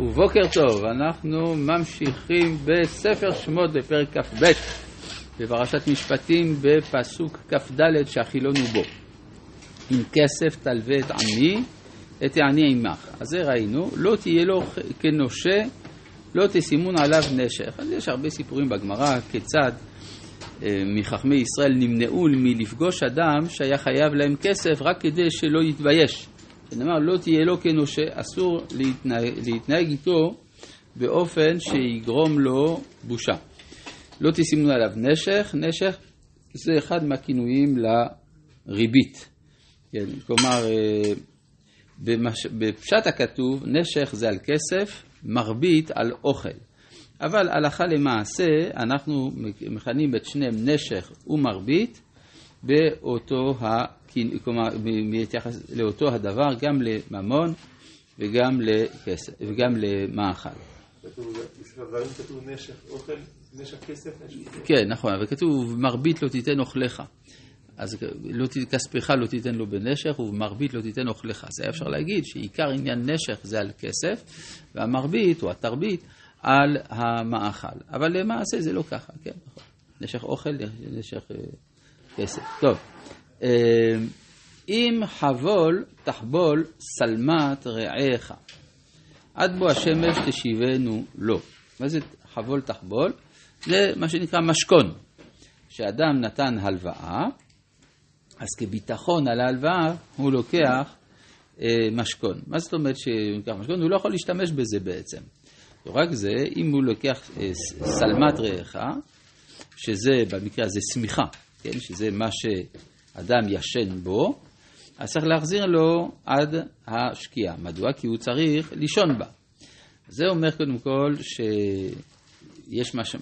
ובוקר טוב, אנחנו ממשיכים בספר שמות בפרק כ"ב, בפרשת משפטים בפסוק כ"ד שהחילון הוא בו. אם כסף תלווה את עמי, את העני עמך. אז זה ראינו, לא תהיה לו כנושה, לא תשימון עליו נשך. אז יש הרבה סיפורים בגמרא כיצד אה, מחכמי ישראל נמנעו מלפגוש אדם שהיה חייב להם כסף רק כדי שלא יתבייש. שנאמר לא תהיה לו כנושה, אסור להתנהג, להתנהג איתו באופן שיגרום לו בושה. לא תשימו עליו נשך, נשך זה אחד מהכינויים לריבית. כן, כלומר, אה, במש... בפשט הכתוב, נשך זה על כסף, מרבית על אוכל. אבל הלכה למעשה, אנחנו מכנים את שניהם נשך ומרבית באותו כלומר, מתייחס לאותו הדבר גם לממון וגם לכסף, וגם למאכל. כתוב נשך אוכל, נשך כסף? כן, נכון, אבל כתוב מרבית לא תיתן אוכלך. אז לא, כספך לא תיתן לו בנשך ובמרבית לא תיתן אוכלך. זה היה אפשר להגיד שעיקר עניין נשך זה על כסף, והמרבית או התרבית על המאכל. אבל למעשה זה לא ככה, כן, נכון. נשך אוכל, נשך אה, כסף. טוב. אמ, אם חבול תחבול שלמת רעיך, עד בוא השמש תשיבנו לו. מה זה חבול תחבול? זה מה שנקרא משכון. כשאדם נתן הלוואה, אז כביטחון על ההלוואה הוא לוקח אה, משכון. מה זאת אומרת שהוא לוקח משכון? הוא לא יכול להשתמש בזה בעצם. לא רק זה, אם הוא לוקח אה, שלמת רעיך, שזה במקרה הזה שמיכה, כן? שזה מה ש... אדם ישן בו, אז צריך להחזיר לו עד השקיעה. מדוע? כי הוא צריך לישון בה. זה אומר קודם כל שיש מש...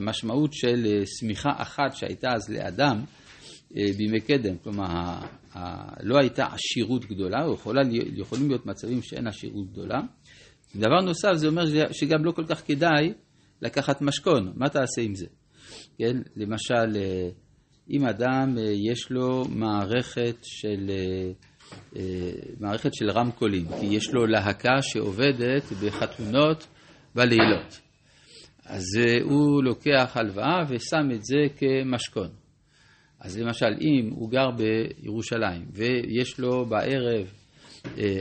משמעות של שמיכה אחת שהייתה אז לאדם אה, בימי קדם, כלומר לא הייתה עשירות גדולה, או יכולה, יכולים להיות מצבים שאין עשירות גדולה. דבר נוסף, זה אומר שגם לא כל כך כדאי לקחת משכון, מה תעשה עם זה? כן, למשל, אה, אם אדם אה, יש לו מערכת של, אה, אה, מערכת של רמקולים, כי יש לו להקה שעובדת בחתונות בלילות. אז הוא לוקח הלוואה ושם את זה כמשכון. אז למשל, אם הוא גר בירושלים ויש לו בערב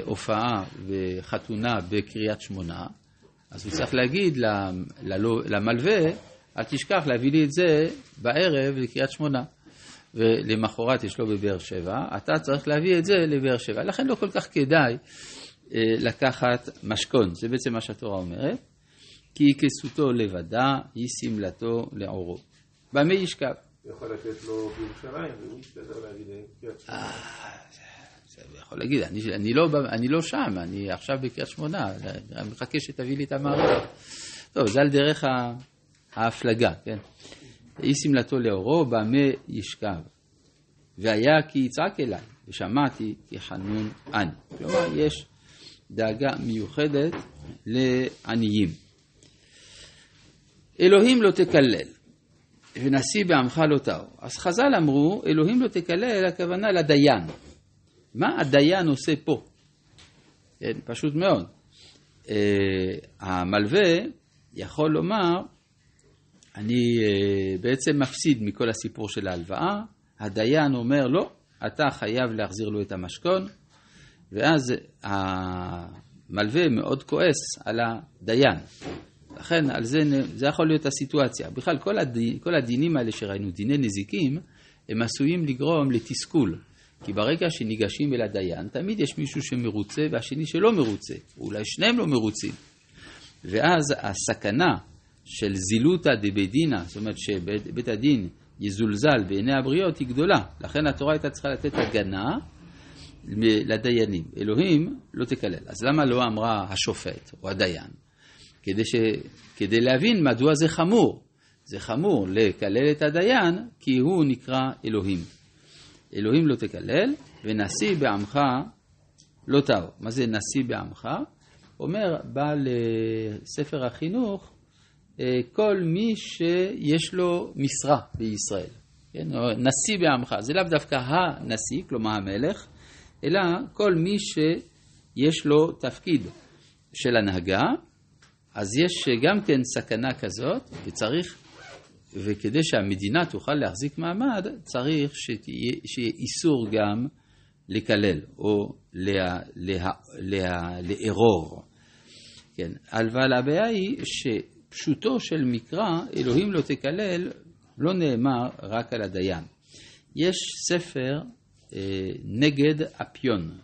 הופעה וחתונה בקריית שמונה, אז הוא צריך להגיד למלווה, אל תשכח להביא לי את זה בערב לקריית שמונה. ולמחרת יש לו בבאר שבע, אתה צריך להביא את זה לבאר שבע. לכן לא כל כך כדאי אה, לקחת משכון, זה בעצם מה שהתורה אומרת, כי כסותו לבדה היא שמלתו לעורו. במה ישכב? יכול לתת לו בירושלים, והוא יסתדר להגיד קריית שמונה. אה, יכול להגיד, אני, אני, לא, אני לא שם, אני עכשיו בקריית שמונה, אני מחכה שתביא לי את המערכת. טוב, זה על דרך ההפלגה, כן? היא שמלתו לאורו, במה ישכב. והיה כי יצעק אליי, ושמעתי כי חנון אני. כלומר, יש דאגה מיוחדת לעניים. אלוהים לא תקלל, ונשיא בעמך לא טהור. אז חז"ל אמרו, אלוהים לא תקלל, הכוונה לדיין. מה הדיין עושה פה? כן, פשוט מאוד. Uh, המלווה יכול לומר, אני אה, בעצם מפסיד מכל הסיפור של ההלוואה, הדיין אומר לא, אתה חייב להחזיר לו את המשכון, ואז המלווה מאוד כועס על הדיין. לכן על זה, זה יכול להיות הסיטואציה. בכלל כל, הדין, כל הדינים האלה שראינו, דיני נזיקים, הם עשויים לגרום לתסכול. כי ברגע שניגשים אל הדיין, תמיד יש מישהו שמרוצה והשני שלא מרוצה. אולי שניהם לא מרוצים. ואז הסכנה של זילותא דבית דינא, זאת אומרת שבית הדין יזולזל בעיני הבריות, היא גדולה. לכן התורה הייתה צריכה לתת הגנה לדיינים. אלוהים לא תקלל. אז למה לא אמרה השופט או הדיין? כדי, ש... כדי להבין מדוע זה חמור. זה חמור לקלל את הדיין, כי הוא נקרא אלוהים. אלוהים לא תקלל, ונשיא בעמך לא טהור. מה זה נשיא בעמך? אומר, בא לספר החינוך, כל מי שיש לו משרה בישראל. כן? נשיא בעמך, זה לאו דווקא הנשיא, כלומר המלך, אלא כל מי שיש לו תפקיד של הנהגה, אז יש גם כן סכנה כזאת, וצריך, וכדי שהמדינה תוכל להחזיק מעמד, צריך שתהיה, שיהיה איסור גם לקלל או לה, לה, לה, לארור. כן, אבל הבעיה היא שפשוטו של מקרא, אלוהים לא תקלל, לא נאמר רק על הדיין. יש ספר אה, נגד אפיון,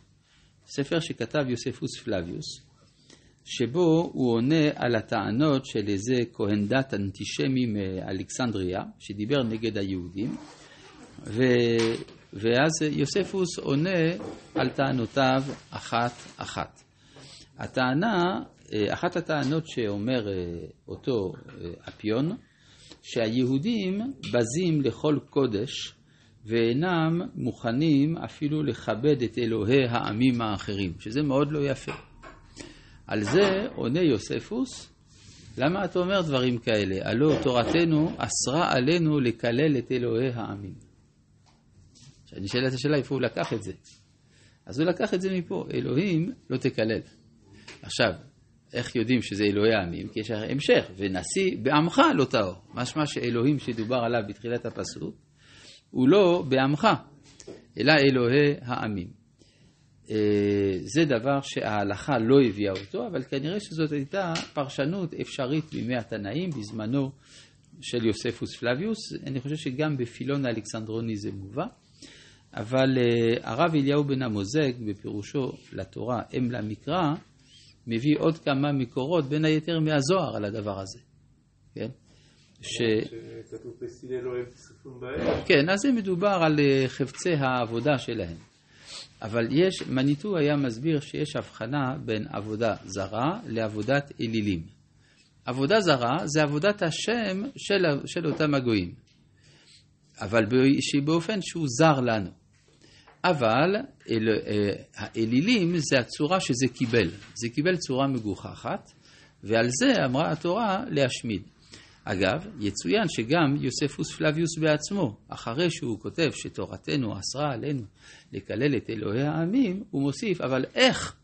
ספר שכתב יוספוס פלביוס, שבו הוא עונה על הטענות של איזה כהן דת אנטישמי מאלכסנדריה, שדיבר נגד היהודים, ו... ואז יוספוס עונה על טענותיו אחת-אחת. הטענה, אחת הטענות שאומר אה, אותו אפיון, שהיהודים בזים לכל קודש ואינם מוכנים אפילו לכבד את אלוהי העמים האחרים, שזה מאוד לא יפה. על זה עונה יוספוס, למה אתה אומר דברים כאלה? הלא תורתנו אסרה עלינו לקלל את אלוהי העמים. עכשיו נשאלת השאלה איפה הוא לקח את זה. אז הוא לקח את זה מפה, אלוהים לא תקלל. עכשיו, איך יודעים שזה אלוהי העמים? כי יש המשך, ונשיא בעמך לא טהור. משמע שאלוהים שדובר עליו בתחילת הפסוק, הוא לא בעמך, אלא אלוהי העמים. אה, זה דבר שההלכה לא הביאה אותו, אבל כנראה שזאת הייתה פרשנות אפשרית בימי התנאים בזמנו של יוספוס פלביוס. אני חושב שגם בפילון האלכסנדרוני זה מובא. אבל אה, הרב אליהו בן המוזג, בפירושו לתורה אם למקרא, מביא עוד כמה מקורות, בין היתר מהזוהר, על הדבר הזה. כן? ש... שכתוב פסילי לא אוהב צפון באש. כן, אז זה מדובר על אה, חפצי העבודה שלהם. אבל יש, מניטו היה מסביר שיש הבחנה בין עבודה זרה לעבודת אלילים. עבודה זרה זה עבודת השם של, של אותם הגויים, אבל באופן שהוא זר לנו. אבל אל, אה, האלילים זה הצורה שזה קיבל, זה קיבל צורה מגוחכת, ועל זה אמרה התורה להשמיד. אגב, יצוין שגם יוספוס פלביוס בעצמו, אחרי שהוא כותב שתורתנו אסרה עלינו לקלל את אלוהי העמים, הוא מוסיף, אבל איך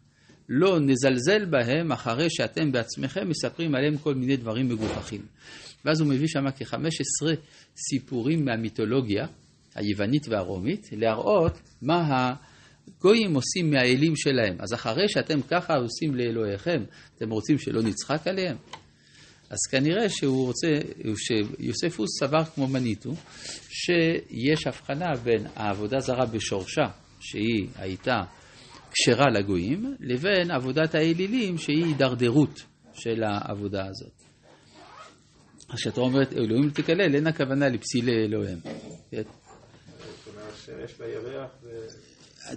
לא נזלזל בהם אחרי שאתם בעצמכם מספרים עליהם כל מיני דברים מגוחכים. ואז הוא מביא שם כ-15 סיפורים מהמיתולוגיה היוונית והרומית, להראות מה הגויים עושים מהאלים שלהם. אז אחרי שאתם ככה עושים לאלוהיכם, אתם רוצים שלא נצחק עליהם? אז כנראה שהוא רוצה, שיוספוס סבר כמו מניטו, שיש הבחנה בין העבודה זרה בשורשה, שהיא הייתה כשרה לגויים, לבין עבודת האלילים, שהיא הידרדרות של העבודה הזאת. אז כשאתה אומרת אלוהים תקלל, אין הכוונה לפסילי אלוהים. כן? השמש והירח ו...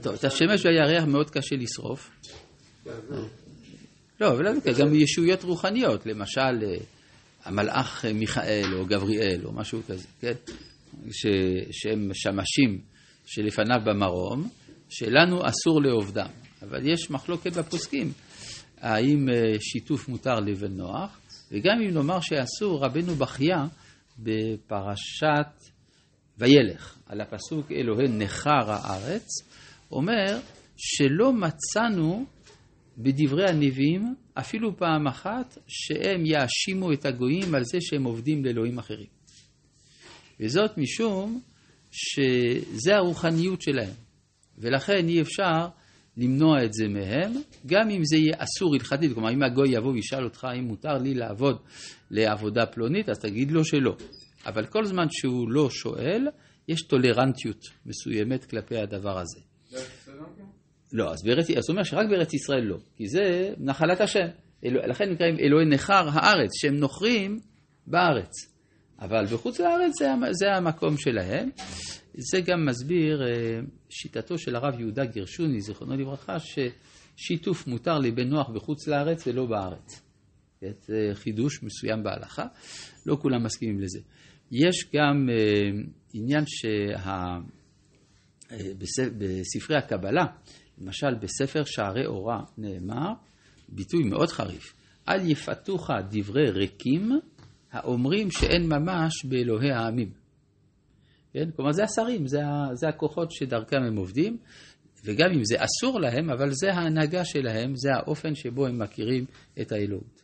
טוב, את השמש והירח מאוד קשה לשרוף. לא, אבל גם ישויות רוחניות, למשל אה, המלאך מיכאל או גבריאל או משהו כזה, כן? ש... שהם שמשים שלפניו במרום, שלנו אסור לעובדם. אבל יש מחלוקת בפוסקים, האם אה, שיתוף מותר לבן נוח, וגם אם נאמר שאסור, רבנו בחייה בפרשת וילך, על הפסוק אלוהי נכר הארץ, אומר שלא מצאנו בדברי הנביאים אפילו פעם אחת שהם יאשימו את הגויים על זה שהם עובדים לאלוהים אחרים. וזאת משום שזה הרוחניות שלהם, ולכן אי אפשר למנוע את זה מהם, גם אם זה יהיה אסור הלכתית, כלומר אם הגוי יבוא וישאל אותך אם מותר לי לעבוד לעבודה פלונית, אז תגיד לו שלא. אבל כל זמן שהוא לא שואל, יש טולרנטיות מסוימת כלפי הדבר הזה. לא, אז בארץ, אז הוא אומר שרק בארץ ישראל לא, כי זה נחלת השם. אלו, לכן נקראים אלוהי נכר הארץ, שהם נוכרים בארץ. אבל בחוץ לארץ זה, זה המקום שלהם. זה גם מסביר אה, שיטתו של הרב יהודה גרשוני, זיכרונו לברכה, ששיתוף מותר לבן נוח בחוץ לארץ ולא בארץ. זה חידוש מסוים בהלכה, לא כולם מסכימים לזה. יש גם אה, עניין שבספרי אה, הקבלה, למשל בספר שערי אורה נאמר, ביטוי מאוד חריף, אל יפתוך דברי ריקים האומרים שאין ממש באלוהי העמים. כן? כלומר זה השרים, זה, זה הכוחות שדרכם הם עובדים, וגם אם זה אסור להם, אבל זה ההנהגה שלהם, זה האופן שבו הם מכירים את האלוהות.